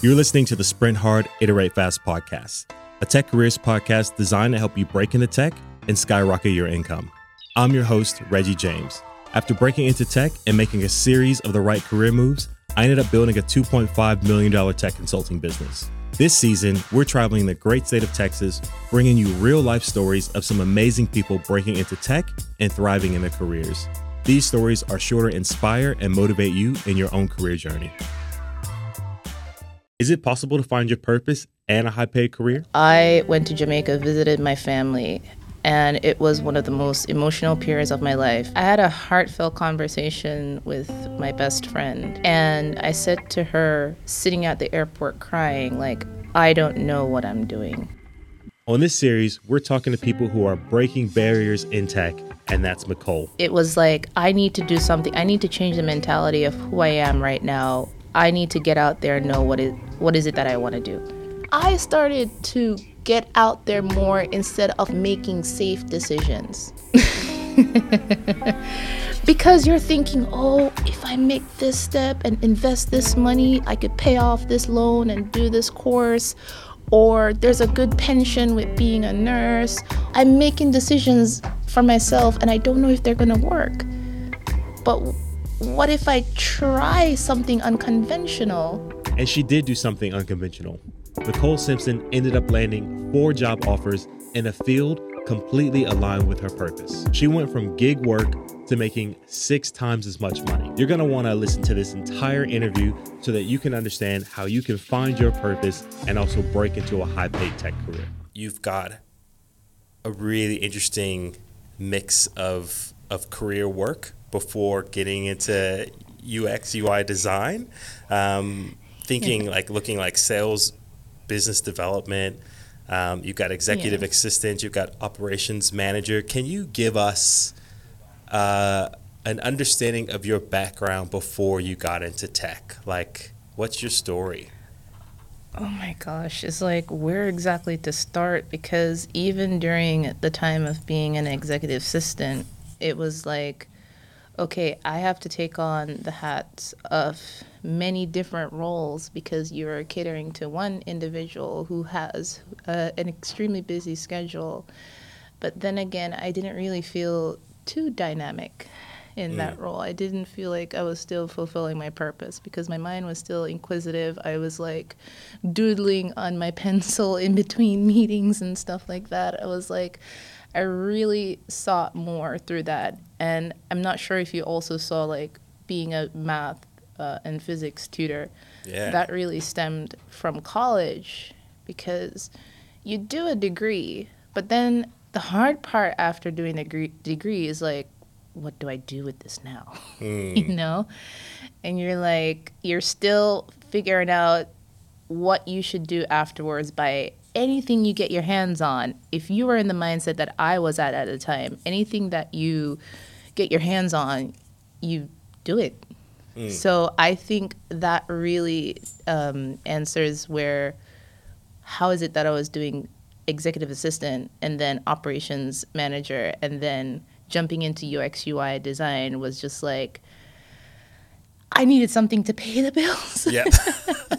You're listening to the Sprint Hard, Iterate Fast podcast, a tech careers podcast designed to help you break into tech and skyrocket your income. I'm your host, Reggie James. After breaking into tech and making a series of the right career moves, I ended up building a $2.5 million tech consulting business. This season, we're traveling the great state of Texas, bringing you real life stories of some amazing people breaking into tech and thriving in their careers. These stories are sure to inspire and motivate you in your own career journey. Is it possible to find your purpose and a high paid career? I went to Jamaica, visited my family, and it was one of the most emotional periods of my life. I had a heartfelt conversation with my best friend, and I said to her, sitting at the airport crying, like, I don't know what I'm doing. On this series, we're talking to people who are breaking barriers in tech, and that's Micole. It was like, I need to do something. I need to change the mentality of who I am right now. I need to get out there and know what is what is it that I want to do. I started to get out there more instead of making safe decisions. because you're thinking, oh, if I make this step and invest this money, I could pay off this loan and do this course. Or there's a good pension with being a nurse. I'm making decisions for myself and I don't know if they're gonna work. But what if I try something unconventional? And she did do something unconventional. Micole Simpson ended up landing four job offers in a field completely aligned with her purpose. She went from gig work to making six times as much money. You're gonna wanna listen to this entire interview so that you can understand how you can find your purpose and also break into a high paid tech career. You've got a really interesting mix of, of career work before getting into UX UI design. Um, thinking like looking like sales, business development. Um, you've got executive yeah. assistant. You've got operations manager. Can you give us uh, an understanding of your background before you got into tech? Like, what's your story? Oh my gosh, it's like where exactly to start because even during the time of being an executive assistant, it was like okay, I have to take on the hats of many different roles because you're catering to one individual who has uh, an extremely busy schedule. But then again, I didn't really feel too dynamic in mm. that role. I didn't feel like I was still fulfilling my purpose because my mind was still inquisitive. I was like doodling on my pencil in between meetings and stuff like that. I was like, I really sought more through that. And I'm not sure if you also saw like being a math uh, and physics tutor. Yeah. That really stemmed from college because you do a degree, but then the hard part after doing a degree, degree is like, what do I do with this now? Mm. you know? And you're like, you're still figuring out what you should do afterwards by anything you get your hands on, if you are in the mindset that I was at at the time, anything that you get your hands on, you do it. Mm. So I think that really um, answers where how is it that I was doing executive assistant and then operations manager and then jumping into UX UI design was just like I needed something to pay the bills. Yeah.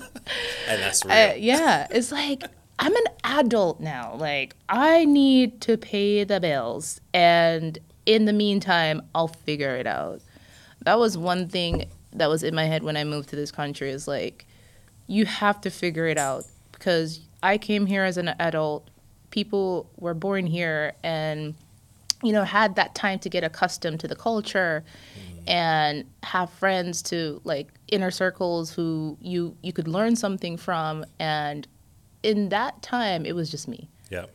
and that's real. Yeah. It's like I'm an adult now. Like, I need to pay the bills. And in the meantime, I'll figure it out. That was one thing that was in my head when I moved to this country is like, you have to figure it out because I came here as an adult. People were born here and, you know, had that time to get accustomed to the culture mm. and have friends to like inner circles who you you could learn something from and in that time, it was just me. Yeah.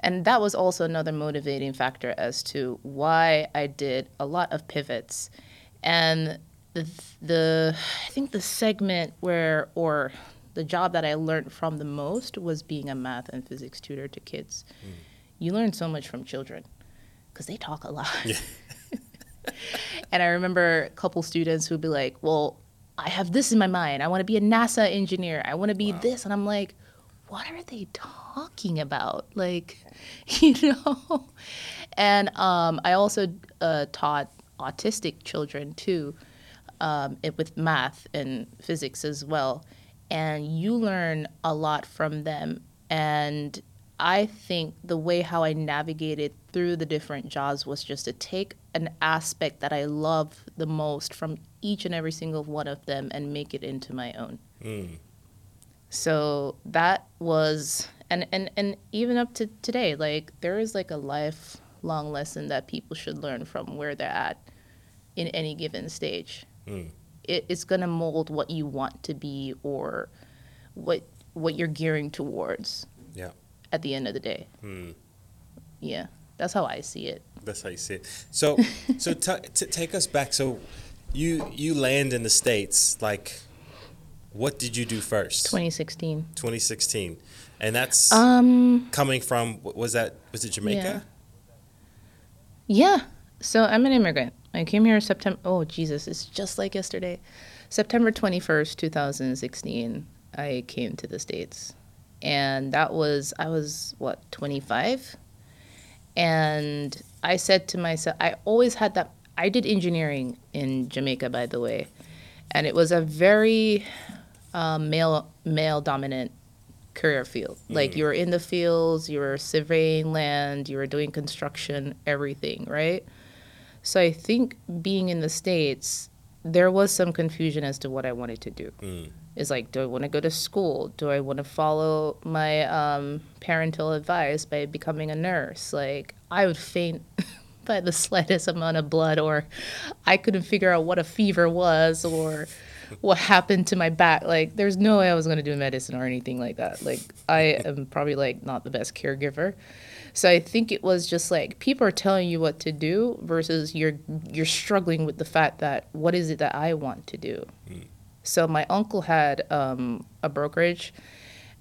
And that was also another motivating factor as to why I did a lot of pivots. And the, the I think the segment where, or the job that I learned from the most was being a math and physics tutor to kids. Mm. You learn so much from children because they talk a lot. Yeah. and I remember a couple students who'd be like, well, I have this in my mind. I want to be a NASA engineer. I want to be wow. this. And I'm like, what are they talking about? Like, you know? And um, I also uh, taught autistic children too, um, it, with math and physics as well. and you learn a lot from them. And I think the way how I navigated through the different jobs was just to take an aspect that I love the most from each and every single one of them and make it into my own. So that was and, and and even up to today, like there is like a lifelong lesson that people should learn from where they're at in any given stage. Hmm. It, it's gonna mold what you want to be or what what you're gearing towards Yeah. at the end of the day. Hmm. Yeah, that's how I see it. That's how you see it. So, so t- t- take us back. So, you you land in the states. Like, what did you do first? 2016. 2016, and that's Um. coming from. Was that was it Jamaica? Yeah. So I'm an immigrant. I came here September. Oh Jesus, it's just like yesterday. September 21st, 2016. I came to the states, and that was I was what 25, and I said to myself, I always had that. I did engineering in Jamaica, by the way, and it was a very uh, male male dominant career field. Like you were in the fields, you were surveying land, you were doing construction, everything, right? So I think being in the States, there was some confusion as to what I wanted to do. It's like, do I want to go to school? Do I want to follow my um, parental advice by becoming a nurse? Like, I would faint by the slightest amount of blood, or I couldn't figure out what a fever was, or what happened to my back. Like, there's no way I was going to do medicine or anything like that. Like, I am probably like not the best caregiver. So I think it was just like people are telling you what to do versus you're you're struggling with the fact that what is it that I want to do. So my uncle had um, a brokerage,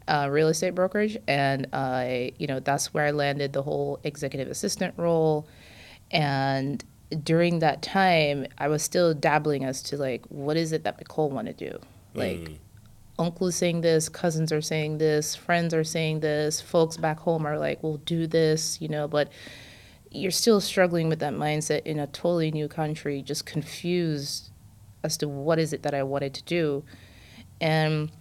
uh, real estate brokerage, and I, you know, that's where I landed the whole executive assistant role. And during that time, I was still dabbling as to like, what is it that Micole want to do? Mm. Like, uncle is saying this, cousins are saying this, friends are saying this, folks back home are like, "We'll do this," you know, but you're still struggling with that mindset in a totally new country, just confused as to what is it that I wanted to do. And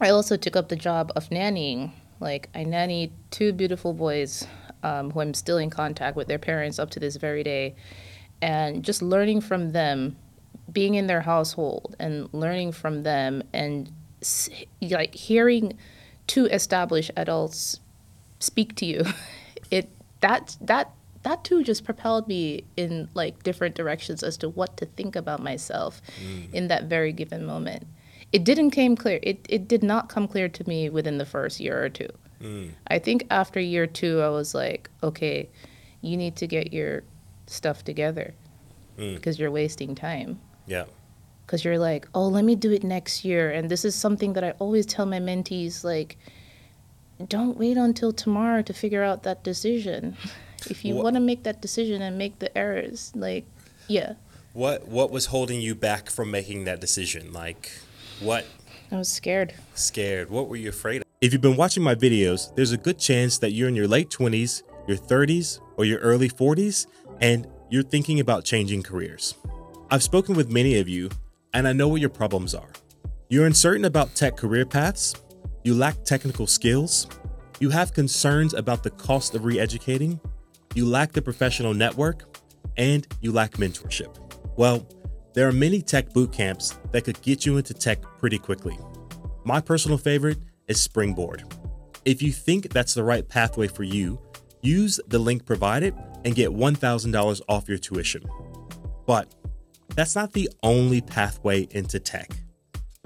I also took up the job of nannying. Like I nannied two beautiful boys um, who I'm still in contact with their parents up to this very day, and just learning from them, being in their household and learning from them, and like hearing two established adults speak to you, it that that that too just propelled me in like different directions as to what to think about myself in that very given moment. It didn't came clear. It it did not come clear to me within the first year or two. I think after year two, I was like, okay, you need to get your stuff together mm. because you're wasting time. Yeah. Because you're like, oh, let me do it next year. And this is something that I always tell my mentees like, don't wait until tomorrow to figure out that decision. If you want to make that decision and make the errors, like, yeah, What what was holding you back from making that decision? Like, what I was scared. scared? What were you afraid of? If you've been watching my videos, there's a good chance that you're in your late 20s, your 30s, or your early 40s, and you're thinking about changing careers. I've spoken with many of you, and I know what your problems are. You're uncertain about tech career paths, you lack technical skills, you have concerns about the cost of re educating, you lack the professional network, and you lack mentorship. Well, there are many tech boot camps that could get you into tech pretty quickly. My personal favorite Springboard. If you think that's the right pathway for you, use the link provided and get $1,000 off your tuition. But that's not the only pathway into tech.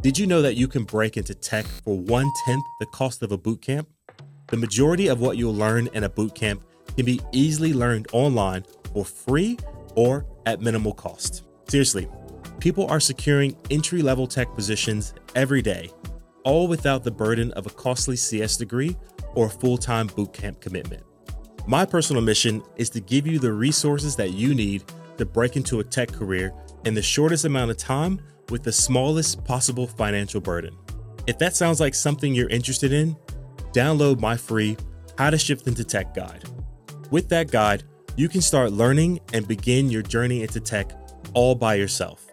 Did you know that you can break into tech for one tenth the cost of a boot camp? The majority of what you'll learn in a boot camp can be easily learned online for free or at minimal cost. Seriously, people are securing entry level tech positions every day, all without the burden of a costly CS degree or a full time bootcamp commitment. My personal mission is to give you the resources that you need to break into a tech career in the shortest amount of time with the smallest possible financial burden. If that sounds like something you're interested in, download my free How to Shift into Tech guide. With that guide, you can start learning and begin your journey into tech all by yourself.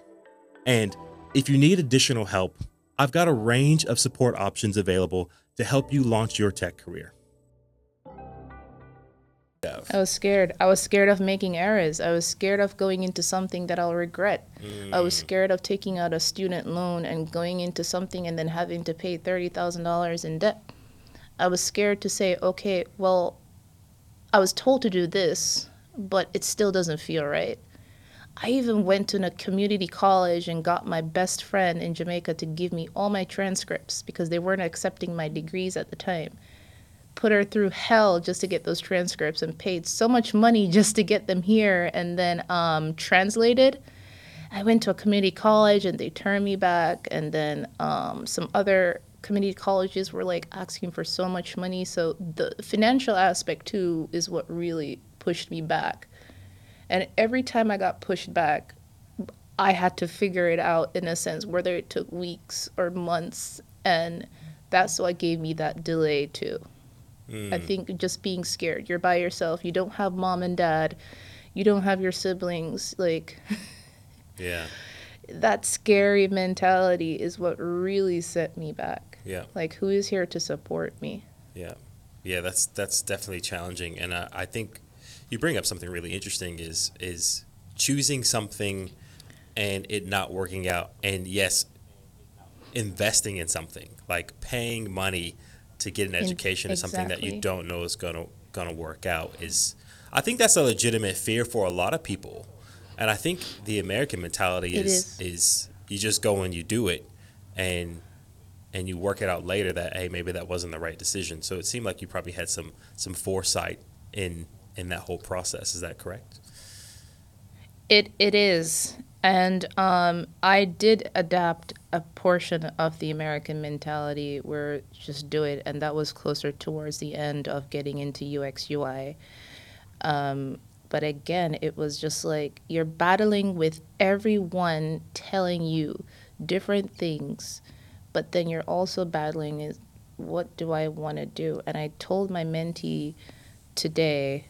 And if you need additional help, I've got a range of support options available to help you launch your tech career. I was scared. I was scared of making errors. I was scared of going into something that I'll regret. I was hmm. scared of taking out a student loan and going into something and then having to pay $30,000 in debt. I was scared to say, okay, well, I was told to do this, but it still doesn't feel right. I even went to a community college and got my best friend in Jamaica to give me all my transcripts because they weren't accepting my degrees at the time. Put her through hell just to get those transcripts and paid so much money just to get them here and then um, translated. I went to a community college and they turned me back, and then um, some other community colleges were like asking for so much money. So the financial aspect too is what really pushed me back. And every time I got pushed back, I had to figure it out in a sense, whether it took weeks or months. And that's what gave me that delay too. I think just being scared. You're by yourself. You don't have mom and dad. You don't have your siblings. Like Yeah. that scary mentality is what really set me back. Yeah. Like who is here to support me? Yeah, yeah, that's that's definitely challenging, and uh, I think you bring up something really interesting is is choosing something and it not working out, and yes, investing in something like paying money to get an In- education is something that you don't know is gonna gonna work out. Is I think that's a legitimate fear for a lot of people, and I think the American mentality It is is. is you just go and you do it, and and you work it out later that hey maybe that wasn't the right decision so it seemed like you probably had some some foresight in in that whole process is that correct It it is, and um, I did adapt a portion of the American mentality where just do it, and that was closer towards the end of getting into UX UI. Um, but again, it was just like you're battling with everyone telling you different things, but then you're also battling is what do I want to do? And I told my mentee today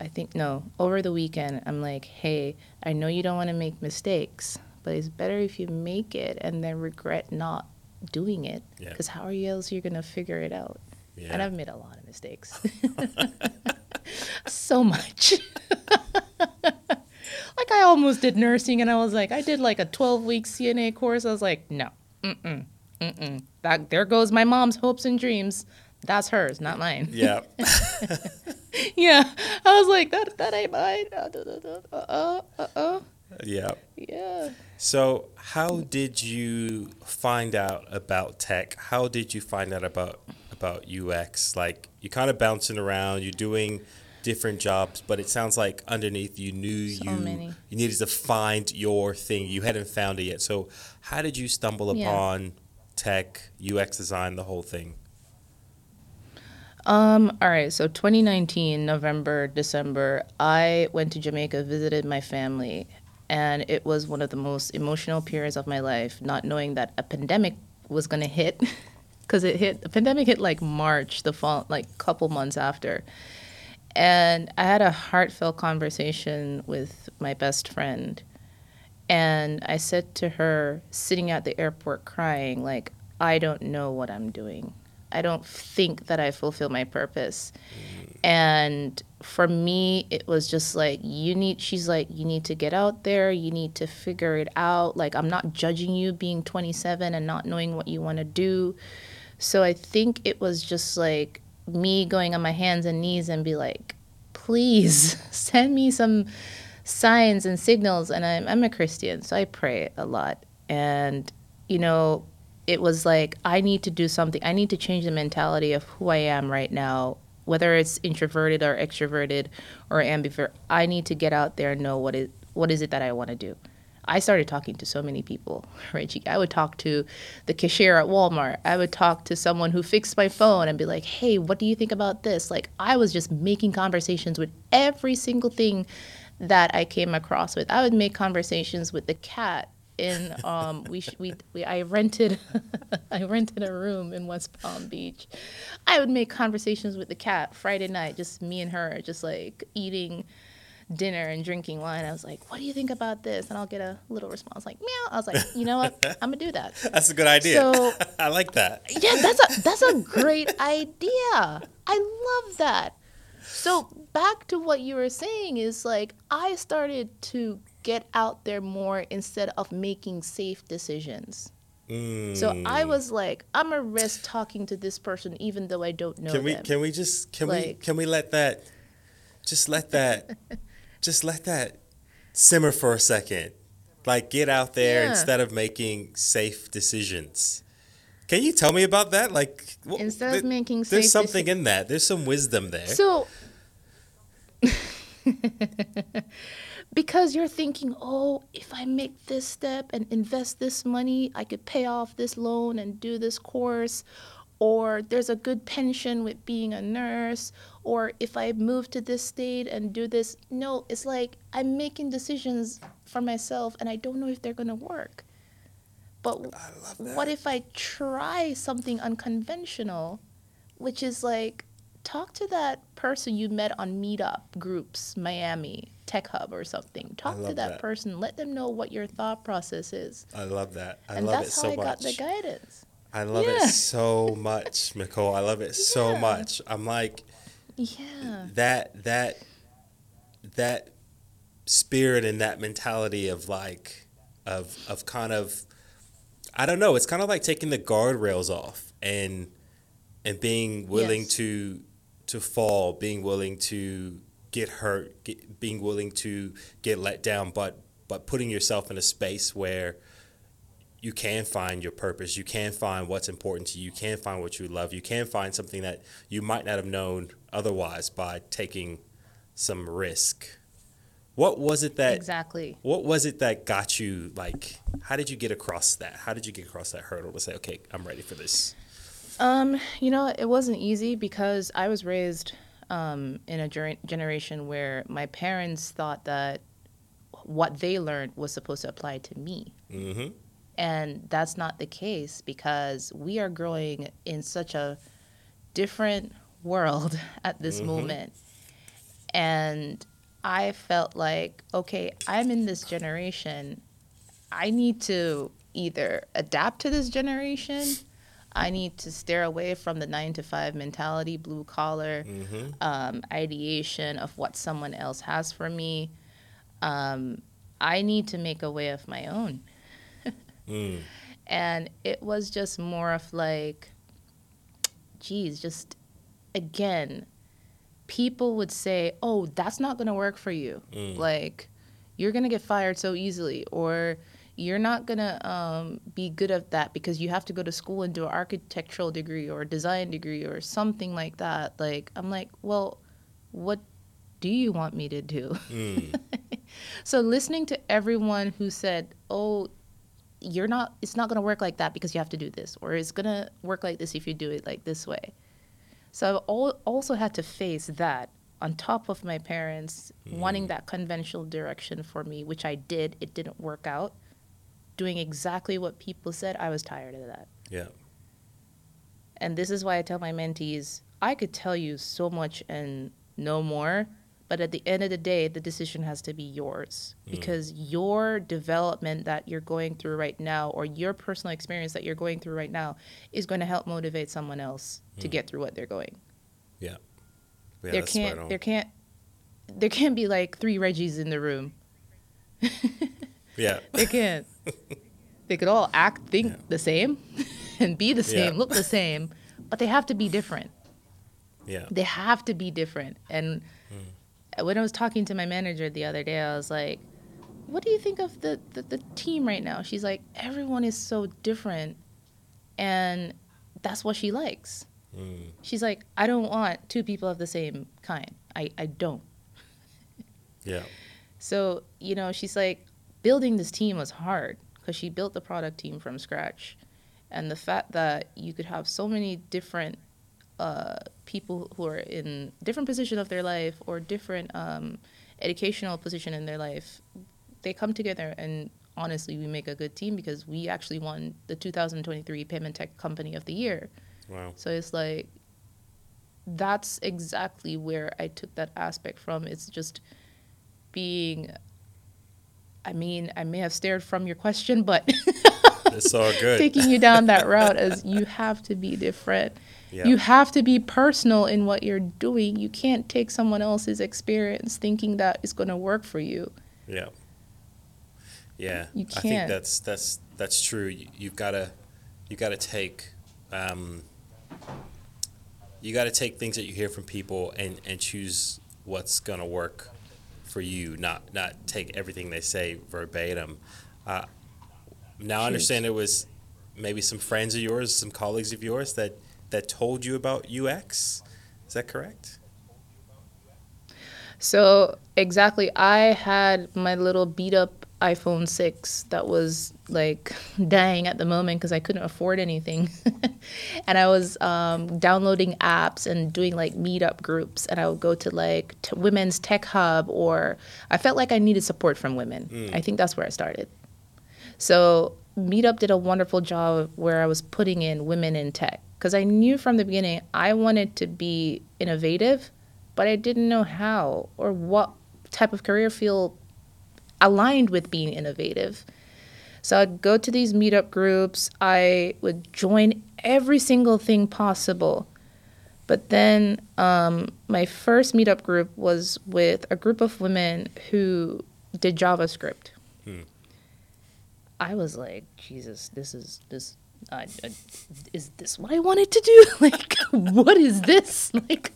I think no, over the weekend, I'm like, hey, I know you don't want to make mistakes, but it's better if you make it and then regret not doing it. Yeah. Because how are you else you're gonna figure it out? yeah And I've made a lot of mistakes. so much. like I almost did nursing, and I was like, I did like a 12 week CNA course. I was like, no, mm-mm, mm-mm. That there goes my mom's hopes and dreams. That's hers, not mine. yeah Yeah, I was like, that that ain't mine. Uh uh uh uh. yeah Yeah. so how did you find out about tech how did you find out about about ux like you're kind of bouncing around you're doing different jobs but it sounds like underneath you knew So you many. you needed to find your thing you hadn't found it yet so how did you stumble Yeah. upon tech ux design the whole thing Um. All right. So 2019, November, December, I went to Jamaica, visited my family, and it was one of the most emotional periods of my life. Not knowing that a pandemic was gonna hit, because it hit. The pandemic hit like March, the fall, like couple months after, and I had a heartfelt conversation with my best friend, and I said to her, sitting at the airport crying, like, I don't know what I'm doing. I don't think that I fulfill my purpose. And for me, it was just like, you need, she's like, you need to get out there. You need to figure it out. Like, I'm not judging you being 27 and not knowing what you want to do. So I think it was just like me going on my hands and knees and be like, please send me some signs and signals. And I'm, I'm a Christian, so I pray a lot. And, you know, it was like, I need to do something. I need to change the mentality of who I am right now, whether it's introverted or extroverted or ambivert. I need to get out there and know what is what is it that I want to do. I started talking to so many people, Reggie. I would talk to the cashier at Walmart. I would talk to someone who fixed my phone and be like, hey, what do you think about this? Like, I was just making conversations with every single thing that I came across with. I would make conversations with the cat in um we sh- we, we I rented I rented a room in West Palm Beach. I would make conversations with the cat Friday night, just me and her, just like eating dinner and drinking wine. I was like, "What do you think about this?" And I'll get a little response like, "Meow." I was like, "You know what? I'm gonna do that." That's a good idea. So- I like that. Yeah, that's a that's a great idea. I love that. So back to what you were saying is like I started to get out there more instead of making safe decisions. So I Mm. was like, I'm gonna risk talking to this person even though I don't know Can we them. can we just can we can we let that just let that just let that simmer for a second. Like get out there Yeah. instead of making safe decisions. Can you tell me about that? Like wh- Instead of th- making there's something in that. There's some wisdom there. So, because you're thinking, oh, if I make this step and invest this money, I could pay off this loan and do this course, or there's a good pension with being a nurse, or if I move to this state and do this. No, it's like I'm making decisions for myself and I don't know if they're going to work. But what if I try something unconventional, which is like talk to that person you met on meetup groups, Miami, Tech Hub or something. Talk to that, that. person. Let them know what your thought process is. I love that. I and love that's it how so I got the much. guidance. I love Yeah. it so much, Micole. I love it so much. I'm like Yeah. that that that spirit and that mentality of like of of kind of I don't know, it's kind of like taking the guardrails off and and being willing Yes. to to fall, being willing to get hurt, get, being willing to get let down, but but putting yourself in a space where you can find your purpose, you can find what's important to you, you can find what you love, you can find something that you might not have known otherwise by taking some risk. What was it that Exactly. what was it that got you like how did you get across that? How did you get across that hurdle to say, okay, I'm ready for this? Um, you know, it wasn't easy because I was raised um, in a ger- generation where my parents thought that what they learned was supposed to apply to me. Mm-hmm. And that's not the case because we are growing in such a different world at this moment. And I felt like, okay, I'm in this generation. I need to either adapt to this generation. I need to steer away from the nine to five mentality, blue collar Mm-hmm. um, ideation of what someone else has for me. Um, I need to make a way of my own. Mm. And it was just more of like, geez, just again, people would say, oh, that's not going to work for you. Mm. Like, you're going to get fired so easily, or you're not going to um, be good at that because you have to go to school and do an architectural degree or a design degree or something like that. Like, I'm like, well, what do you want me to do? Mm. So listening to everyone who said, "Oh, you're not it's not going to work like that because you have to do this or it's going to work like this if you do it like this way." So I al- also had to face that on top of my parents wanting that conventional direction for me, which I did. It didn't work out. Doing exactly what people said, I was tired of that. Yeah. And this is why I tell my mentees, I could tell you so much and no more, but at the end of the day, the decision has to be yours mm. because your development that you're going through right now or your personal experience that you're going through right now is going to help motivate someone else to mm. get through what they're going. Yeah. Yeah, there that's can't right there can't there can't be like three Reggies in the room. Yeah. They can't. they could all act, think Yeah. the same, and be the same, Yeah. look the same, but they have to be different. Yeah. They have to be different. And when I was talking to my manager the other day, I was like, "What do you think of the, the the team right now?" She's like, "Everyone is so different, and that's what she likes." Mm. She's like, "I don't want two people of the same kind. I I don't." Yeah. So, you know, she's like, building this team was hard because she built the product team from scratch. And the fact that you could have so many different uh, people who are in different position of their life or different um, educational position in their life, they come together and honestly, we make a good team because we actually won the 2023 Payment Tech Company of the Year. Wow. So it's like that's exactly where I took that aspect from. It's just being I mean, I may have stared from your question, but It's all good. taking you down that route as you have to be different. You have to be personal in what you're doing. You can't take someone else's experience thinking that it's going to work for you. Yeah. Yeah. You I think that's that's that's true. You, you've got to you got to take um, you got to take things that you hear from people and and choose what's going to work for you, not not take everything they say verbatim. Uh, now I understand it was maybe some friends of yours, some colleagues of yours that that told you about UX. Is that correct? So, exactly, I had my little beat up iPhone 6 that was like dying at the moment because I couldn't afford anything. and I was um, downloading apps and doing like meetup groups. And I would go to like t- Women's Tech Hub, or I felt like I needed support from women. I think that's where I started. So, Meetup did a wonderful job where I was putting in women in tech because I knew from the beginning I wanted to be innovative, but I didn't know how or what type of career field aligned with being innovative. So I'd go to these meetup groups, I would join every single thing possible. But then um, my first meetup group was with a group of women who did JavaScript. I was like, Jesus, this is this. I, I, is this what I wanted to do? Like, what is this? Like,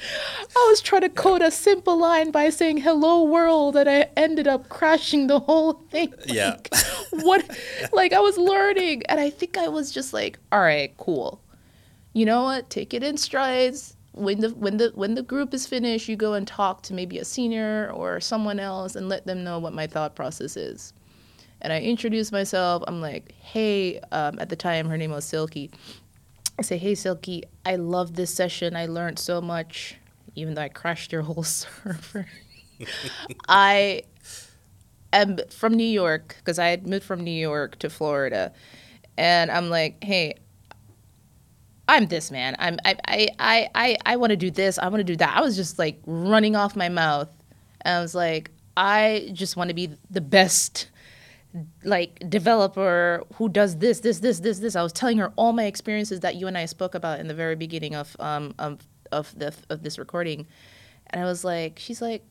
I was trying to code a simple line by saying "Hello world," and I ended up crashing the whole thing. Yeah. Like, what? Like, I was learning, and I think I was just like, "All right, cool. You know what? Take it in strides." When the when the when the group is finished, you go and talk to maybe a senior or someone else and let them know what my thought process is and I introduce myself. I'm like, hey, um, at the time her name was Silky. I say, hey, Silky, I love this session. I learned so much, even though I crashed your whole server. I am from New York because I had moved from New York to Florida, and I'm like, hey. I'm this man. I'm I I I I, I want to do this. I want to do that. I was just like running off my mouth, and I was like, I just want to be the best like developer who does this, this, this, this, this. I was telling her all my experiences that you and I spoke about in the very beginning of um of of the of this recording, and I was like, she's like,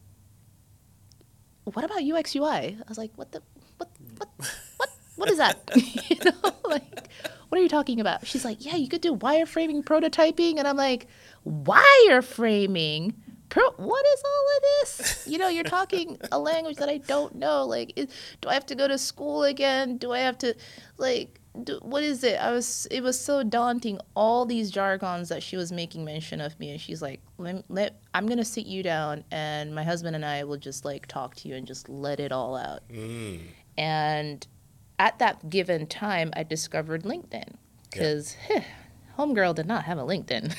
what about UX UI? I was like, what the what what what what is that? you know, like what are you talking about? She's like, yeah, you could do wireframing prototyping, and I'm like, wireframing. Pro- what is all of this? You know, you're talking a language that I don't know. Like, is, do I have to go to school again? Do I have to, like, do, what is it? I was, it was so daunting. All these jargons that she was making mention of me, and she's like, let, let, I'm gonna sit you down, and my husband and I will just like talk to you and just let it all out. Mm. And at that given time, I discovered LinkedIn because homegirl did not have a LinkedIn.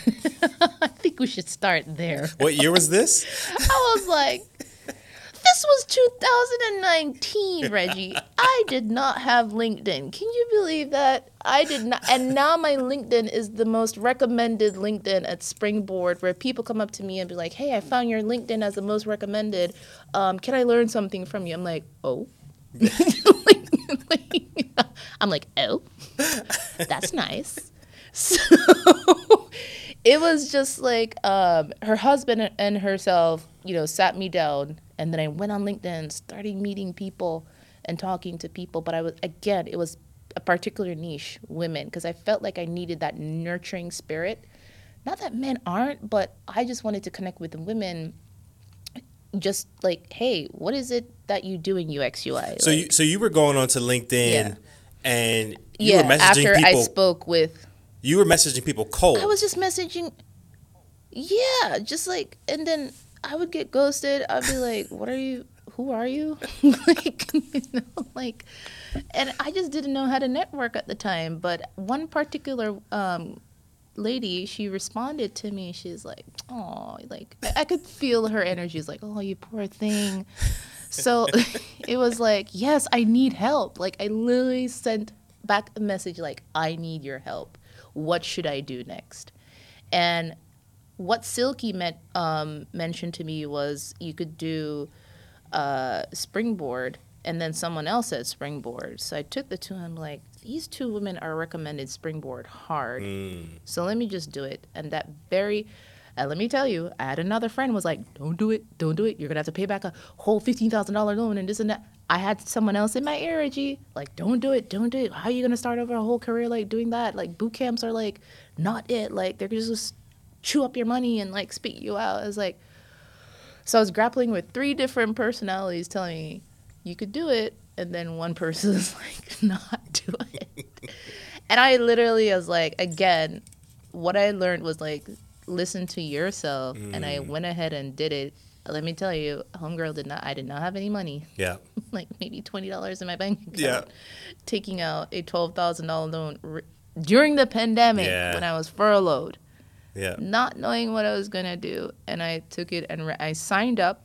I think we should start there. What year was this? I was like, this was 2019, Reggie. I did not have LinkedIn. Can you believe that? I did not. And now my LinkedIn is the most recommended LinkedIn at Springboard, where people come up to me and be like, hey, I found your LinkedIn as the most recommended. Um, can I learn something from you? I'm like, oh. I'm like, oh, that's nice. So it was just like um, her husband and herself, you know, sat me down, and then I went on LinkedIn, started meeting people and talking to people. But I was again, it was a particular niche, women, because I felt like I needed that nurturing spirit. Not that men aren't, but I just wanted to connect with the women. Just like, hey, what is it that you do in UX UI? So you so you were going onto LinkedIn Yeah. and you yeah, were messaging after I spoke with you were messaging people cold. I was just messaging. Yeah, just like, and then I would get ghosted. I'd be like, "What are you? Who are you?" like, you know, like, and I just didn't know how to network at the time. But one particular um, lady, she responded to me. She's like, "Oh, like I could feel her energy. She's like, oh, you poor thing." So it was like, yes, I need help. Like I literally sent back a message like, I need your help. What should I do next? And what Silky meant, um, mentioned to me was you could do uh, springboard, and then someone else said springboard. So I took the two and I'm like, these two women are recommended springboard hard. Mm. So let me just do it. And that very, and let me tell you, I had another friend was like, don't do it, don't do it. You're gonna have to pay back a whole fifteen thousand dollar loan and this and that. I had someone else in my ear, Reggie, like, don't do it, don't do it. How are you gonna start over a whole career like doing that? Like boot camps are like not it. Like they're just chew up your money and like spit you out. I was like, so I was grappling with three different personalities telling me you could do it, and then one person is like, not do it. and I literally was like, again, what I learned was like, listen to yourself, and I went ahead and did it. Let me tell you, homegirl did not. I did not have any money, Yeah. like maybe twenty dollars in my bank account. Yeah. taking out a twelve thousand dollar loan r- during the pandemic Yeah. when I was furloughed Yeah. not knowing what I was gonna do, and I took it and re- I signed up,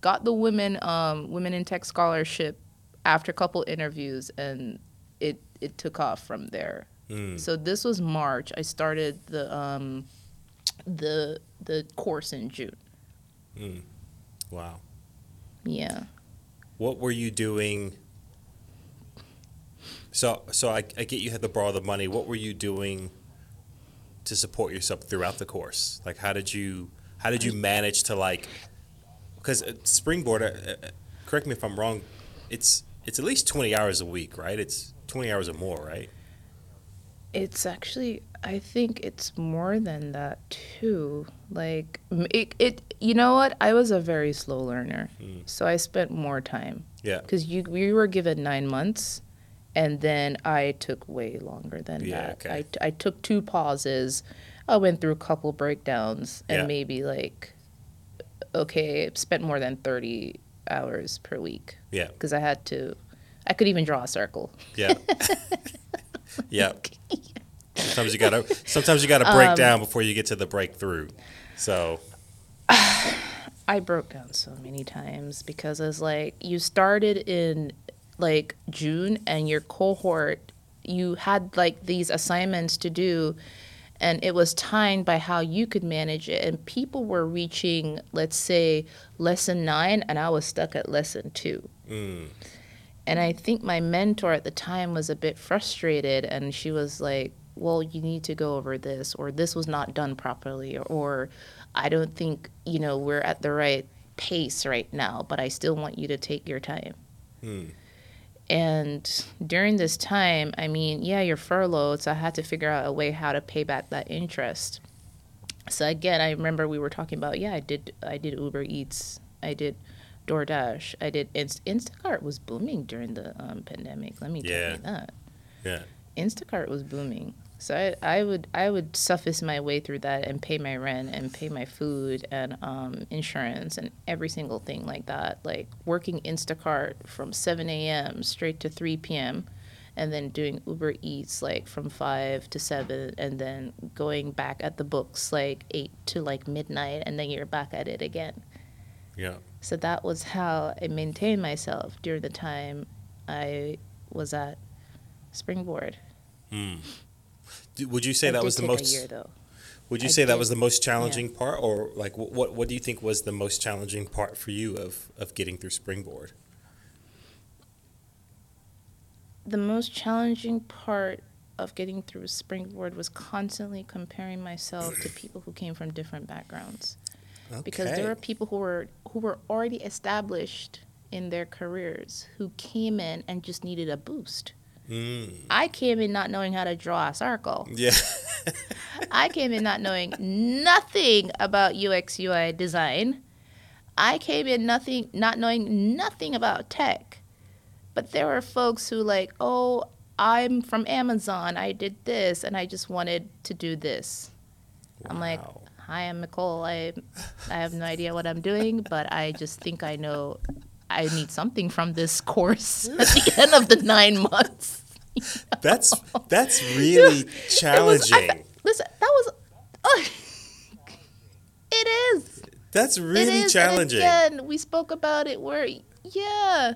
got the women um, women in tech scholarship after a couple interviews, and it it took off from there. Mm. So this was March. I started the um, the the course in June. Wow. Yeah. What were you doing? So, so I, I get you had to borrow the money. What were you doing to support yourself throughout the course? Like, how did you how did you manage to like? Because springboard, uh, uh, correct me if I'm wrong. It's it's at least twenty hours a week, right? It's twenty hours or more, right? It's actually, I think it's more than that too. Like it, it you know what? I was a very slow learner, hmm. so I spent more time. Yeah. because you we were given nine months, and then I took way longer than Yeah, that. okay. I I took two pauses. I went through a couple breakdowns and Yeah. maybe like, okay, spent more than thirty hours per week Yeah. because I had to. I could even draw a circle. Yeah. yeah. Sometimes you gotta sometimes you gotta break um, down before you get to the breakthrough. So I broke down so many times because it's like you started in like June and your cohort you had like these assignments to do and it was timed by how you could manage it and people were reaching let's say lesson 9 and I was stuck at lesson 2. Mm. And I think my mentor at the time was a bit frustrated and she was like, "Well, you need to go over this or this was not done properly or I don't think, you know, we're at the right pace right now, but I still want you to take your time." And during this time, I mean, yeah, you're furloughed, so I had to figure out a way how to pay back that interest. So again, I remember we were talking about, yeah, I did I did Uber Eats. I did DoorDash. I did Inst- Instacart was booming during the um, pandemic. Let me tell Yeah. you that. yeah. Instacart was booming. So I, I would I would suffice my way through that and pay my rent and pay my food and um, insurance and every single thing like that. Like working Instacart from 7 a.m. straight to 3 p.m. and then doing Uber Eats like from 5 to 7 and then going back at the books like 8 to like midnight and then you're back at it again. Yeah. So that was how I maintained myself during the time I was at Springboard. Do- Would you say It that did was the take most a year though. Would you I say that did. was the most challenging part, or like wh- what? What do you think was the most challenging part for you of of getting through Springboard? The most challenging part of getting through Springboard was constantly comparing myself to people who came from different backgrounds. Because there were people who were who were already established in their careers who came in and just needed a boost. Mm, I came in not knowing how to draw a circle. yeah, I came in not knowing nothing about UX UI design. I came in nothing not knowing nothing about tech. But there were folks who like, "Oh, I'm from Amazon. I did this and I just wanted to do this." I'm like, "Hi, I'm Micole. I I have no idea what I'm doing, but I just think I know I need something from this course at the end of the 9 months." that's that's really It was- I challenging. listen, that was. uh, it is. that's really is. and challenging. again, we spoke about it where, yeah,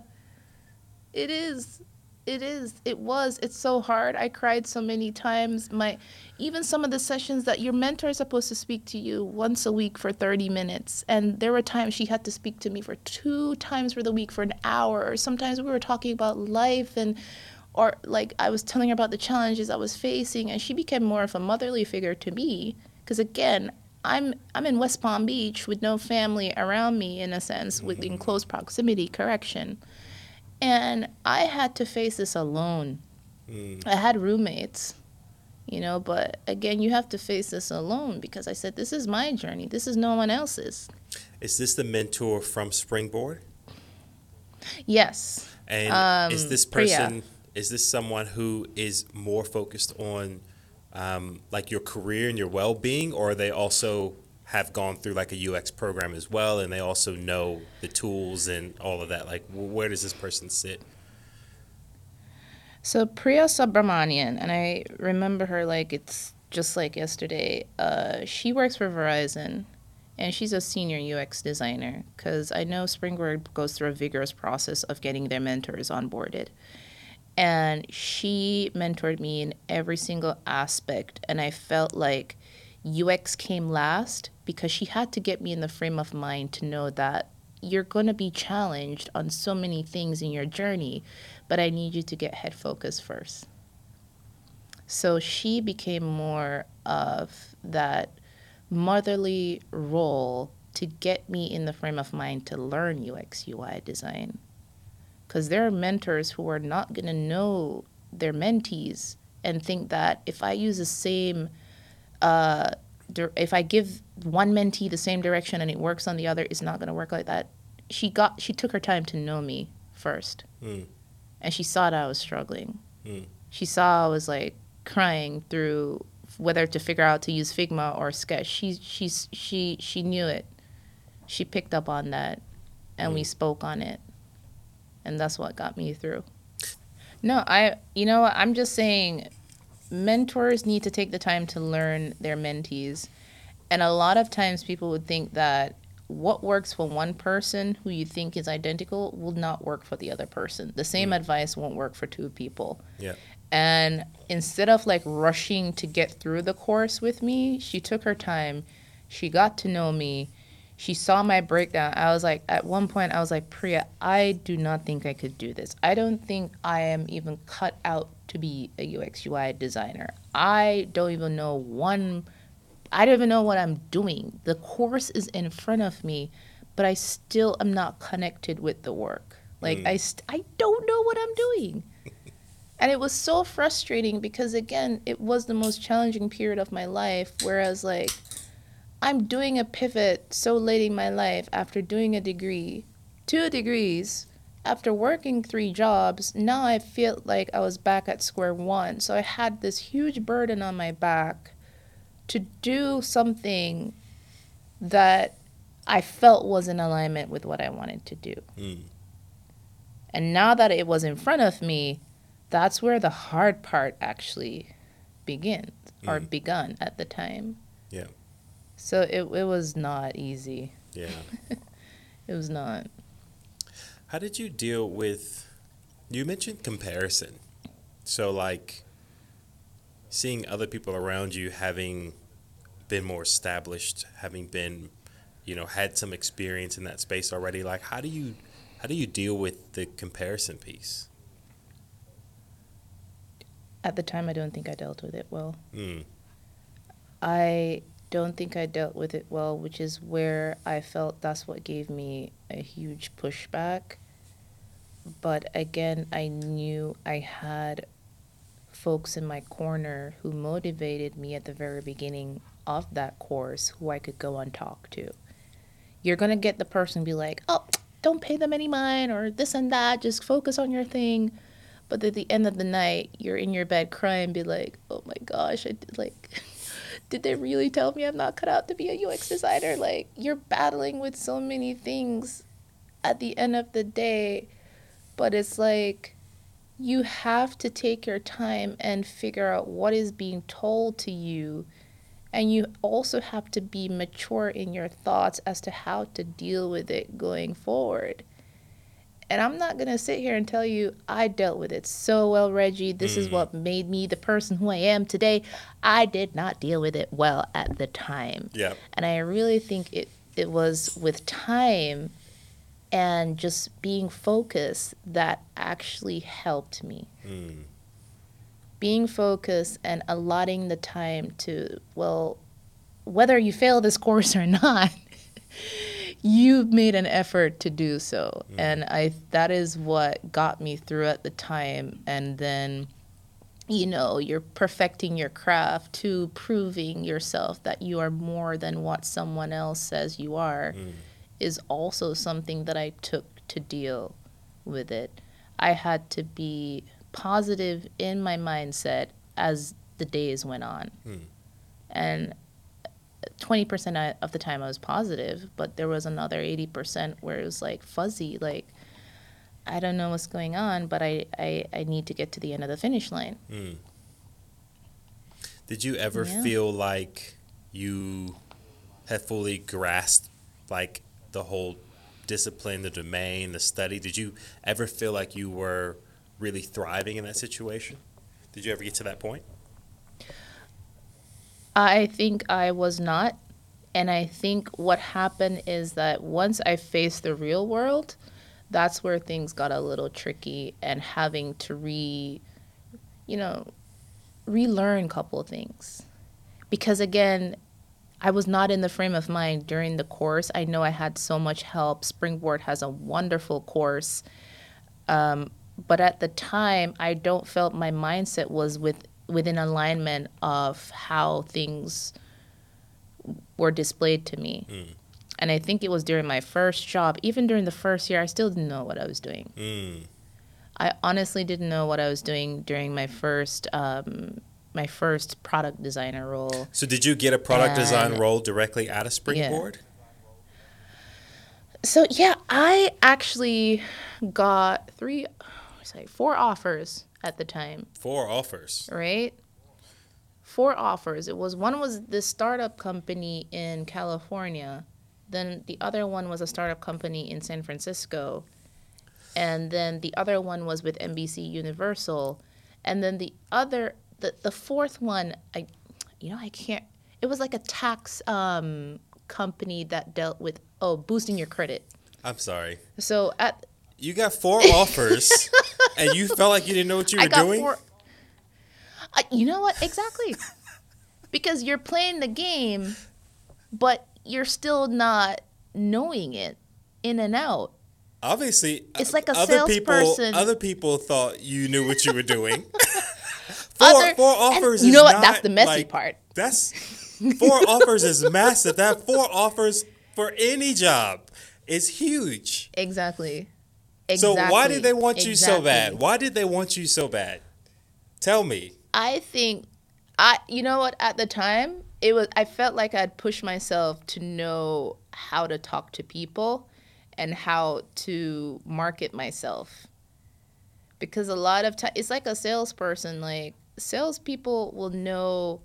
it is. It is. It was. It's so hard. I cried so many times. My even some of the sessions that your mentor is supposed to speak to you once a week for 30 minutes and there were times she had to speak to me for two times for the week for an hour or sometimes we were talking about life and or like I was telling her about the challenges I was facing and she became more of a motherly figure to me because again, I'm I'm in West Palm Beach with no family around me in a sense, mm-hmm. within close proximity, correction. And I had to face this alone. Mm. I had roommates, you know, but again, you have to face this alone because I said, this is my journey. This is no one else's. Is this the mentor from Springboard? Yes. And um, is this person, Priya. is this someone who is more focused on um, like your career and your well being, or are they also have gone through like a UX program as well, and they also know the tools and all of that. Like, where does this person sit? So Priya Subramanian, and I remember her like it's just like yesterday. Uh, she works for Verizon, and she's a senior UX designer. Because I know Springboard goes through a vigorous process of getting their mentors onboarded, and she mentored me in every single aspect, and I felt like UX came last because she had to get me in the frame of mind to know that you're going to be challenged on so many things in your journey, but I need you to get head focused first. So she became more of that motherly role to get me in the frame of mind to learn UX UI design. Because there are mentors who are not going to know their mentees and think that if I use the same uh, if I give one mentee the same direction and it works on the other, it's not going to work like that. She got she took her time to know me first, mm. and she saw that I was struggling. Mm. She saw I was like crying through whether to figure out to use Figma or Sketch. She she she she knew it. She picked up on that, and mm. we spoke on it, and that's what got me through. No, I you know I'm just saying mentors need to take the time to learn their mentees. And a lot of times people would think that what works for one person who you think is identical will not work for the other person. The same mm. advice won't work for two people. Yeah. And instead of like rushing to get through the course with me, she took her time. She got to know me. She saw my breakdown. I was like, at one point, I was like, Priya, I do not think I could do this. I don't think I am even cut out to be a UX UI designer. I don't even know one, I don't even know what I'm doing. The course is in front of me, but I still am not connected with the work. Like, mm. I, st- I don't know what I'm doing. and it was so frustrating because, again, it was the most challenging period of my life. Whereas, like, I'm doing a pivot so late in my life after doing a degree, two degrees, after working three jobs, now I feel like I was back at square one. So I had this huge burden on my back to do something that I felt was in alignment with what I wanted to do. Mm. And now that it was in front of me, that's where the hard part actually begins mm. or begun at the time. Yeah. So it it was not easy. Yeah. it was not. How did you deal with? You mentioned comparison. So, like, seeing other people around you having been more established, having been, you know, had some experience in that space already. Like, how do you, how do you deal with the comparison piece? At the time, I don't think I dealt with it well. Mm. I don't think I dealt with it well, which is where I felt that's what gave me a huge pushback but again, I knew I had folks in my corner who motivated me at the very beginning of that course who I could go and talk to. You're going to get the person be like, oh, don't pay them any mind or this and that, just focus on your thing. But at the end of the night, you're in your bed crying, be like, oh my gosh, I did like, did they really tell me I'm not cut out to be a UX designer? Like, you're battling with so many things at the end of the day but it's like you have to take your time and figure out what is being told to you and you also have to be mature in your thoughts as to how to deal with it going forward And I'm not going to sit here and tell you I dealt with it so well, Reggie. This is mm. what made me the person who I am today. I did not deal with it well at the time. Yeah. And I really think it, it was with time and just being focused that actually helped me. Hmm. Being focused and allotting the time to, well, whether you fail this course or not, you've made an effort to do so. Hmm. And I that is what got me through at the time. And then you know, you're perfecting your craft to proving yourself that you are more than what someone else says you are hmm. Is also something that I took to deal with it. I had to be positive in my mindset as the days went on. Hmm. And 20% of the time I was positive, but there was another 80% where it was like fuzzy, like, I don't know what's going on, but I, I, I need to get to the end of the finish line. Hmm. Did you ever Yeah. feel like you had fully grasped like the whole discipline, the domain, the study? Did you ever feel like you were really thriving in that situation? Did you ever get to that point? I think I was not. And I think what happened is that once I faced the real world, that's where things got a little tricky and having to re, you know, relearn a couple of things. Because again, I was not in the frame of mind during the course. I know I had so much help. Springboard has a wonderful course. Um, but at the time, I don't felt my mindset was with within alignment of how things were displayed to me. And I think it was during my first job, even during the first year, I still didn't know what I was doing. Mm. I honestly didn't know what I was doing during my first um, my first product designer role. So did you get a product design role directly out of Springboard? Yeah. So yeah, I actually got three, sorry, four offers at the time. Four offers. right? Four offers. It was one was this startup company in California, then the other one was a startup company in San Francisco, and then the other one was with NBC Universal, and then the other the the fourth one I, you know I can't. It was like a tax um, company that dealt with oh boosting your credit. I'm sorry. So at You got four offers and you felt like you didn't know what you were I got doing? four. I, you know what? Exactly. because you're playing the game, but you're still not knowing it in and out. Obviously, It's like a other people. salesperson. Other people thought you knew what you were doing. four, Other- four offers. you know what? not, That's the messy like- part. That's four offers is massive. That four offers for any job is huge. Exactly. So why did they want you so bad? Why did they want you so bad? Tell me. I think I you know what at the time it was I felt like I'd pushed myself to know how to talk to people and how to market myself. Because a lot of time it's like a salesperson, like salespeople will know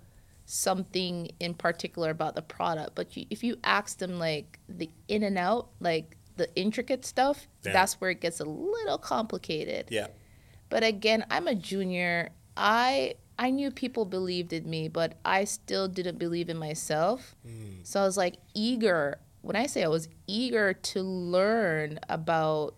something in particular about the product, but you, if you ask them like the in and out, like the intricate stuff, Yeah. that's where it gets a little complicated. Yeah. But again, I'm a junior. I I knew people believed in me, but I still didn't believe in myself. Mm. So I was like eager. When I say I was eager to learn about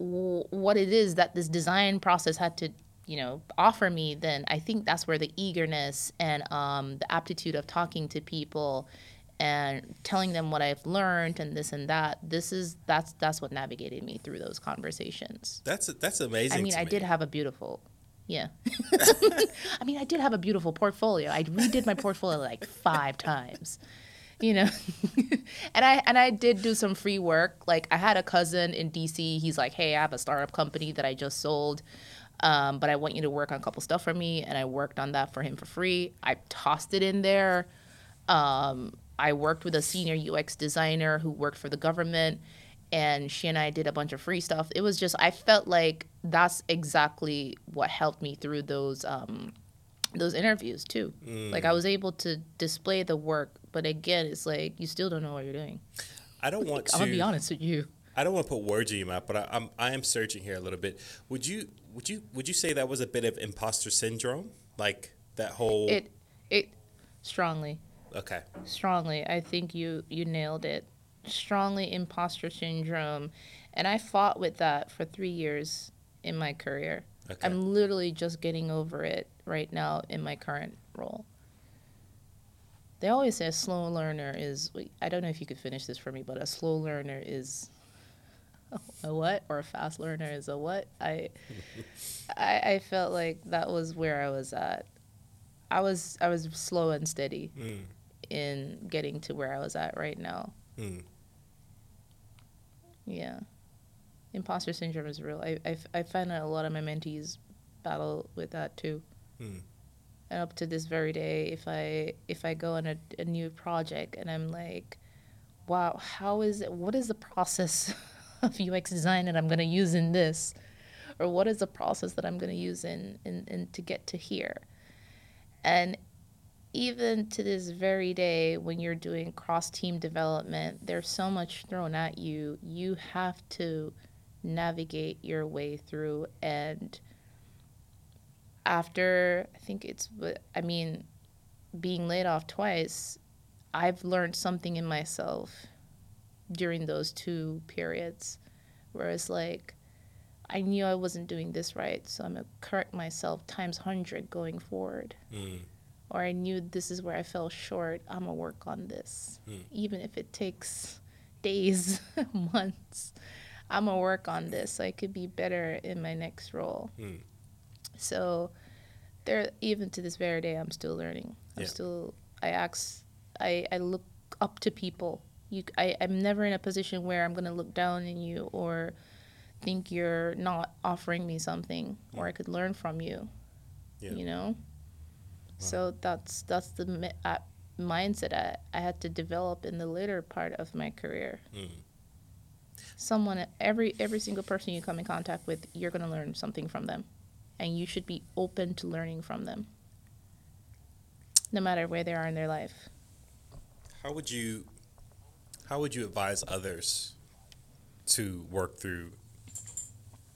what it is that this design process had to, you know, offer me, then I think that's where the eagerness and um, the aptitude of talking to people and telling them what I've learned and this and that. This is that's that's what navigated me through those conversations. That's that's amazing. I mean, I me. did have a beautiful, yeah. I mean, I did have a beautiful portfolio. I redid my portfolio like five times, you know. and I and I did do some free work. Like I had a cousin in DC. He's like, "Hey, I have a startup company that I just sold." Um, but I want you to work on a couple stuff for me, and I worked on that for him for free. I tossed it in there. Um, I worked with a senior UX designer who worked for the government, and she and I did a bunch of free stuff. It was just I felt like that's exactly what helped me through those um, those interviews too. Like I mm. was able to display the work, but again, it's like you still don't know what you're doing. I don't want to. I'm gonna be honest with you. I don't want to put words in your mouth, but I, I'm I am searching here a little bit. Would you would you would you say that was a bit of imposter syndrome, like that whole? It it strongly. okay. strongly i think you you nailed it strongly imposter syndrome and i fought with that for three years in my career Okay. i'm literally just getting over it right now in my current role they always say a slow learner is i don't know if you could finish this for me but a slow learner is a what or a fast learner is a what i i, I felt like that was where i was at i was i was slow and steady Mm, in getting to where I was at right now. mm, Yeah. Imposter syndrome is real. I, I, I find that a lot of my mentees battle with that too. mm, And up to this very day, if I if I go on a, a new project and I'm like, wow, how is it? What is the process of UX design that I'm going to use in this? Or what is the process that I'm going to use in, in, in to get to here? And even to this very day, when you're doing cross team development, there's so much thrown at you. You have to navigate your way through. And after, I think it's, I mean, being laid off twice, I've learned something in myself during those two periods. Whereas, like, I knew I wasn't doing this right, so I'm gonna correct myself times 100 going forward mm, or I knew this is where I fell short, I'm gonna work on this. Hmm. Even if it takes days, months, I'm gonna work on this so I could be better in my next role. Hmm. So there even to this very day I'm still learning. I'm Yeah. still I ask I, I look up to people. You I, I'm never in a position where I'm gonna look down on you or think you're not offering me something or I could learn from you. Yeah. You know? So that's that's the uh, mindset I, I had to develop in the later part of my career. mm. Someone, every every single person you come in contact with, you're gonna learn something from them, and you should be open to learning from them, no matter where they are in their life. How would you how would you advise others to work through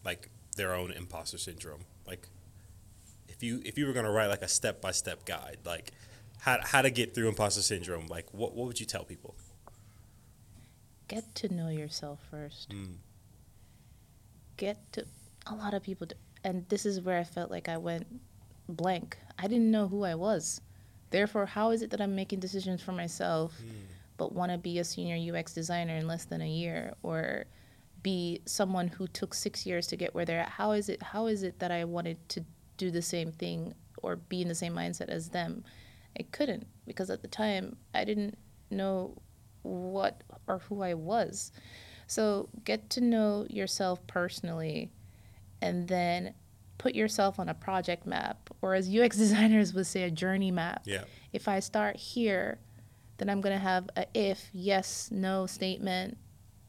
like their own imposter syndrome? Like if you if you were gonna write like a step by step guide, like how how to get through imposter syndrome, like what what would you tell people? Get to know yourself first. Mm. Get to a lot of people, do, and this is where I felt like I went blank. I didn't know who I was. Therefore, how is it that I'm making decisions for myself? but want to be a senior UX designer in less than a year or be someone who took 6 years to get where they're at how is it how is it that I wanted to do the same thing or be in the same mindset as them I couldn't because at the time I didn't know what or who I was so get to know yourself personally and then put yourself on a project map or as UX designers would say a journey map Yeah. if I start here, then I'm going to have a if, yes, no statement.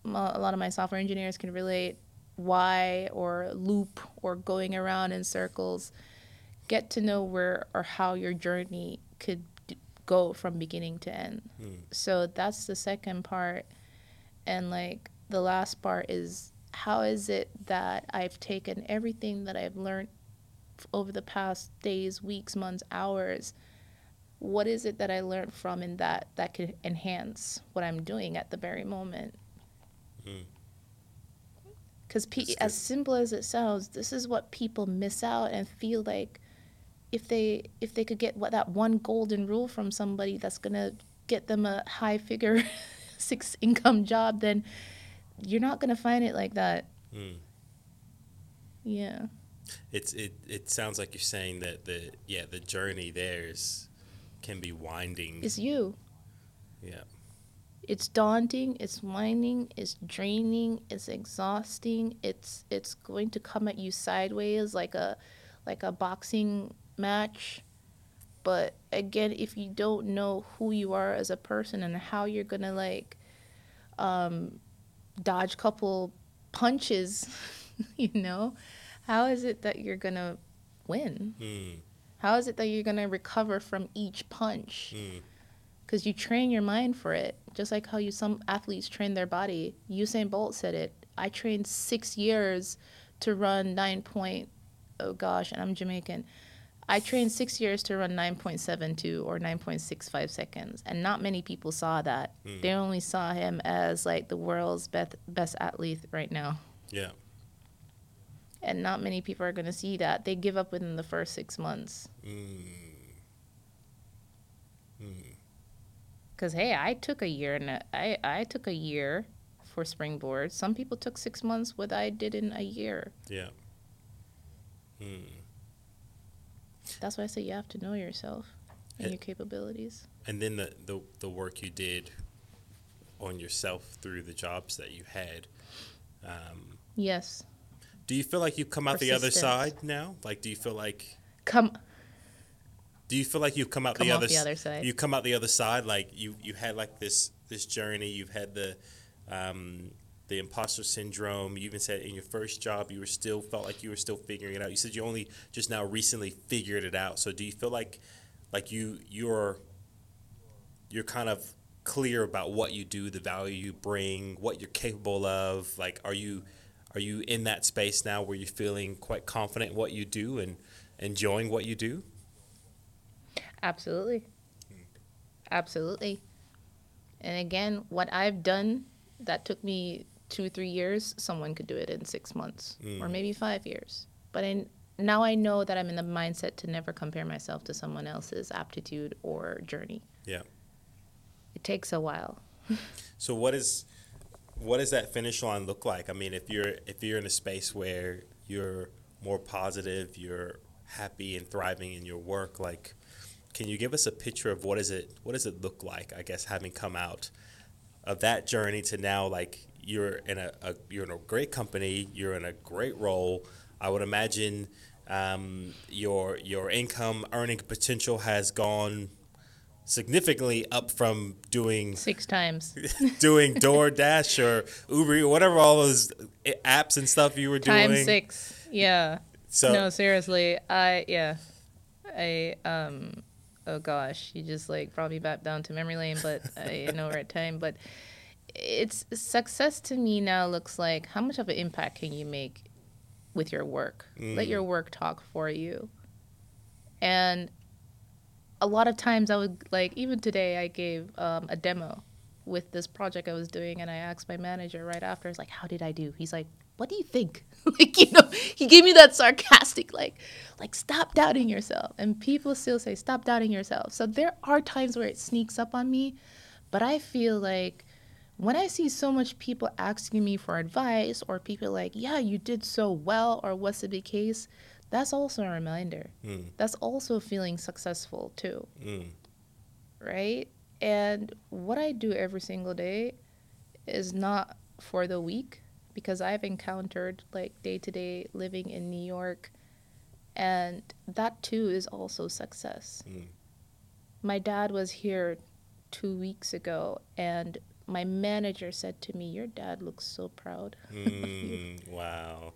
A lot of my software engineers can relate why or loop or going around in circles. Get to know where or how your journey could go from beginning to end. So that's the second part. And like the last part is how is it that I've taken everything that I've learned over the past days, weeks, months, hours what is it that I learned from in that that could enhance what I'm doing at the very moment? Mm. Because pe- as simple as it sounds, this is what people miss out and feel like if they if they could get what that one golden rule from somebody that's gonna get them a high figure six income job, then you're not gonna find it like that. Mm. Yeah. It's it it sounds like you're saying that the yeah, the journey there is can be winding. It's you. yeah. it's daunting it's winding. it's draining it's exhausting it's it's going to come at you sideways like a like a boxing match but again if you don't know who you are as a person and how you're gonna like um dodge couple punches you know how is it that you're gonna win Mm. how is it that you're gonna recover from each punch Mm. because you train your mind for it. Just like how you some athletes train their body. Usain Bolt said it. I trained six years to run nine point. Oh gosh, and I'm Jamaican. I trained six years to run 9.72 or 9.65 seconds, and not many people saw that. Hmm. They only saw him as like the world's best best athlete right now, Yeah. and not many people are going to see that. They give up within the first six months. Mm. Cause hey, I took a year and I I took a year for springboard. Some people took six months. What I did in a year. Yeah. Mm. That's why I say you have to know yourself and Eh. your capabilities. And then the, the the work you did on yourself through the jobs that you had. Um, Yes, do you feel like you've come out the other side now? Like, do you feel like come do you feel like you've come out come the other the other side. you come out the other side like you you had like this this journey you've had the um the imposter syndrome you even said in your first job you were still felt like you were still figuring it out you said you only just now recently figured it out so do you feel like like you you're you're kind of clear about what you do the value you bring what you're capable of like are you are you in that space now where you're feeling quite confident in what you do and enjoying what you do Absolutely. Absolutely. And again, what I've done that took me two, three years, someone could do it in six months or Mm. maybe five years. But in, now I know that I'm in the mindset to never compare myself to someone else's aptitude or journey. Yeah. It takes a while. So what is what does that finish line look like? I mean, if you're if you're in a space where you're more positive, you're happy and thriving in your work, like can you give us a picture of what is it what does it look like, I guess, having come out of that journey to now like you're in a, a you're in a great company, you're in a great role. I would imagine um, your your income earning potential has gone significantly up from doing Six times. doing DoorDash or Uber, or whatever all those apps and stuff you were doing. Time six. Yeah. So no, seriously. I yeah. I um oh gosh, you just like brought me back down to memory lane, but I know we're at time. But it's success to me now looks like how much of an impact can you make with your work? Let Mm. your work talk for you. And a lot of times I would like even today I gave um, a demo with this project I was doing and I asked my manager right after, it's like, how did I do? He's like, what do you think? like, you know, he gave me that sarcastic, like, like stop doubting yourself. And people still say, stop doubting yourself. So there are times where it sneaks up on me, but I feel like when I see so much people asking me for advice or people like, yeah, you did so well, or what's the big case, that's also a reminder. Mm. That's also feeling successful too Mm. right? And what I do every single day is not for the week because I've encountered like day to day living in New York, and that too is also success. Mm. My dad was here two weeks ago, and my manager said to me, Your dad looks so proud. Mm. wow,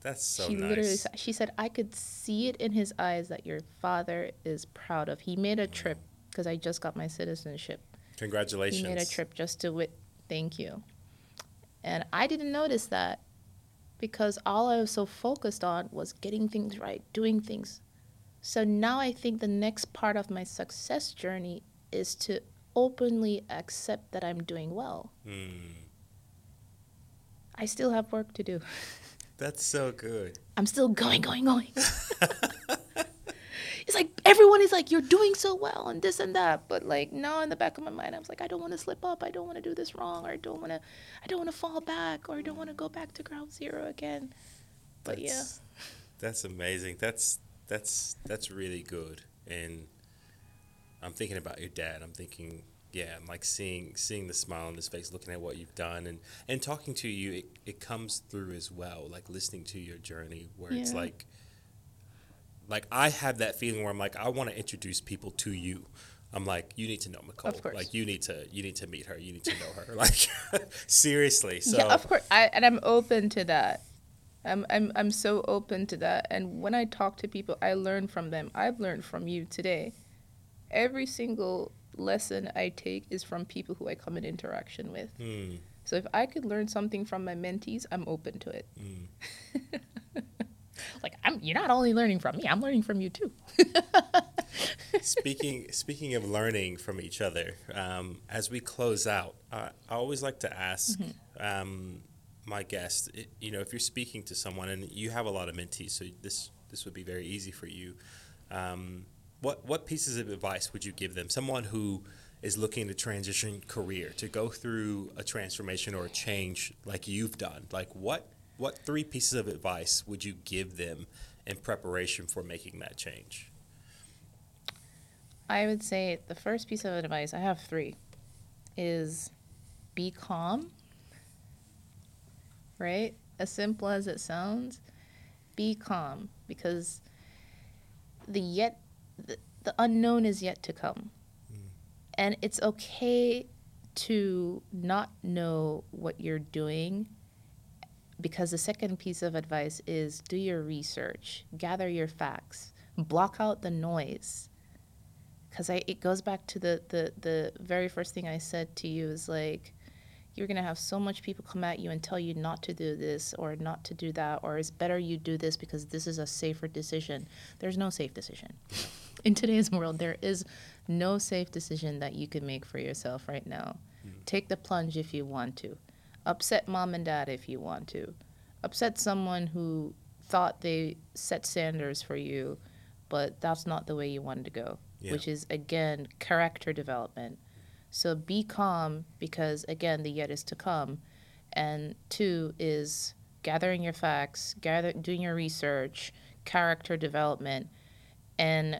that's so she nice. literally she said I could see it in his eyes that your father is proud of. He made a trip because I just got my citizenship. Congratulations. He made a trip just to wit thank you. And I didn't notice that because all I was so focused on was getting things right, doing things. So now I think the next part of my success journey is to openly accept that I'm doing well. Mm. I still have work to do. That's so good. I'm still going, going, going. it's like everyone is like, you're doing so well and this and that. But like now in the back of my mind, I was like, I don't want to slip up. I don't want to do this wrong. Or I don't want to, I don't want to fall back. Or I don't want to go back to ground zero again. But yeah, That's- That's amazing. That's that's that's really good. And I'm thinking about your dad. I'm thinking, yeah, I'm like seeing seeing the smile on his face, looking at what you've done, and and talking to you. It, it comes through as well, like listening to your journey, where it's like, like I have that feeling where I'm like, I want to introduce people to you. I'm like, you need to know Micole. Of course. Like you need to you need to meet her. You need to know her. Like seriously. So yeah, of course. I, and I'm open to that. I'm, I'm, I'm so open to that. And when I talk to people, I learn from them. I've learned from you today. Every single lesson I take is from people who I come in interaction with. Hmm. So if I could learn something from my mentees, I'm open to it. like I'm you're not only learning from me, I'm learning from you too. speaking speaking of learning from each other, um, as we close out, uh, I always like to ask um, my guests, i- you know, if you're speaking to someone and you have a lot of mentees, so this this would be very easy for you. Um, what what pieces of advice would you give them? Someone who is looking to transition career, to go through a transformation or a change like you've done. Like what what three pieces of advice would you give them in preparation for making that change? I would say the first piece of advice, I have three, is be calm. Right? As simple as it sounds, be calm because the yet the, the unknown is yet to come. Mm. And it's okay to not know what you're doing because the second piece of advice is do your research, gather your facts, block out the noise because I it goes back to the, the the very first thing I said to you is like you're gonna have so much people come at you and tell you not to do this or not to do that or it's better you do this because this is a safer decision. There's no safe decision. In today's world, there is no safe decision that you can make for yourself right now. Mm-hmm. Take the plunge if you want to. Upset mom and dad if you want to. Upset someone who thought they set standards for you, but that's not the way you wanted to go Yeah. which is again character development. So be calm because again the yet is to come, and two is gathering your facts, gather doing your research, character development, and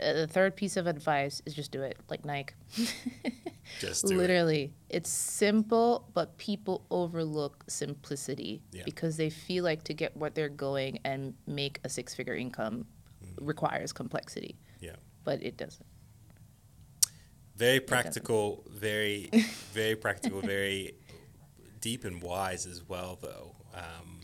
uh, the third piece of advice is just do it like Nike. Just do it. Literally, it's simple, but people overlook simplicity Yeah. because they feel like to get what they're going and make a six-figure income requires complexity, Yeah. but it doesn't. Very practical, very, very practical, very deep and wise as well, though, um,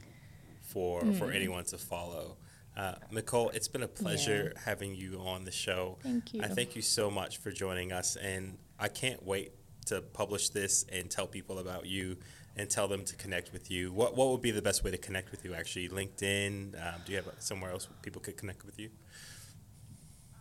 for for Hmm. anyone to follow. Uh, Micole, it's been a pleasure having you on the show. Thank you. I thank you so much for joining us, and I can't wait to publish this and tell people about you and tell them to connect with you. What what would be the best way to connect with you? Actually, LinkedIn. Um, do you have somewhere else people could connect with you?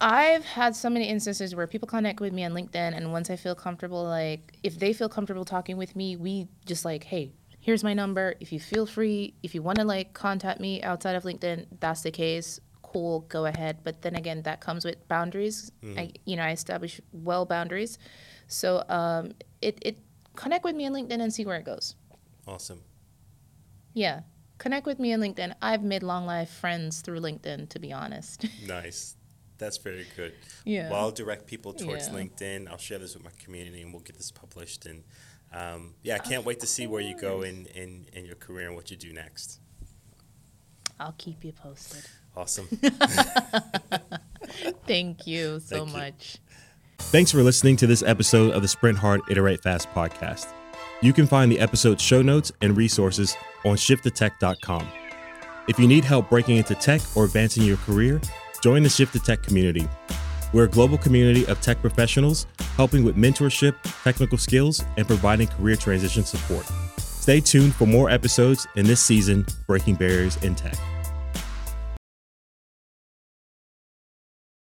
I've had so many instances where people connect with me on LinkedIn, and once I feel comfortable, like if they feel comfortable talking with me, we just like, hey, here's my number. If you feel free, if you want to like contact me outside of LinkedIn, that's the case. Cool, go ahead. But then again, that comes with boundaries. I, you know, I establish well boundaries. So um, it it connect with me on LinkedIn and see where it goes. Awesome. Yeah, connect with me on LinkedIn. I've made long life friends through LinkedIn, to be honest. Nice. That's very good. Yeah. Well, I'll direct people towards Yeah. LinkedIn. I'll share this with my community, and we'll get this published. And um, yeah, I can't wait to see where you go in, in, in your career and what you do next. I'll keep you posted. Awesome. Thank you so Thank you. much. Thanks for listening to this episode of the Sprint Hard, Iterate Fast podcast. You can find the episode show notes and resources on shifttotech.com. If you need help breaking into tech or advancing your career, join the Shift to Tech community. We're a global community of tech professionals helping with mentorship, technical skills, and providing career transition support. Stay tuned for more episodes in this season, Breaking Barriers in Tech.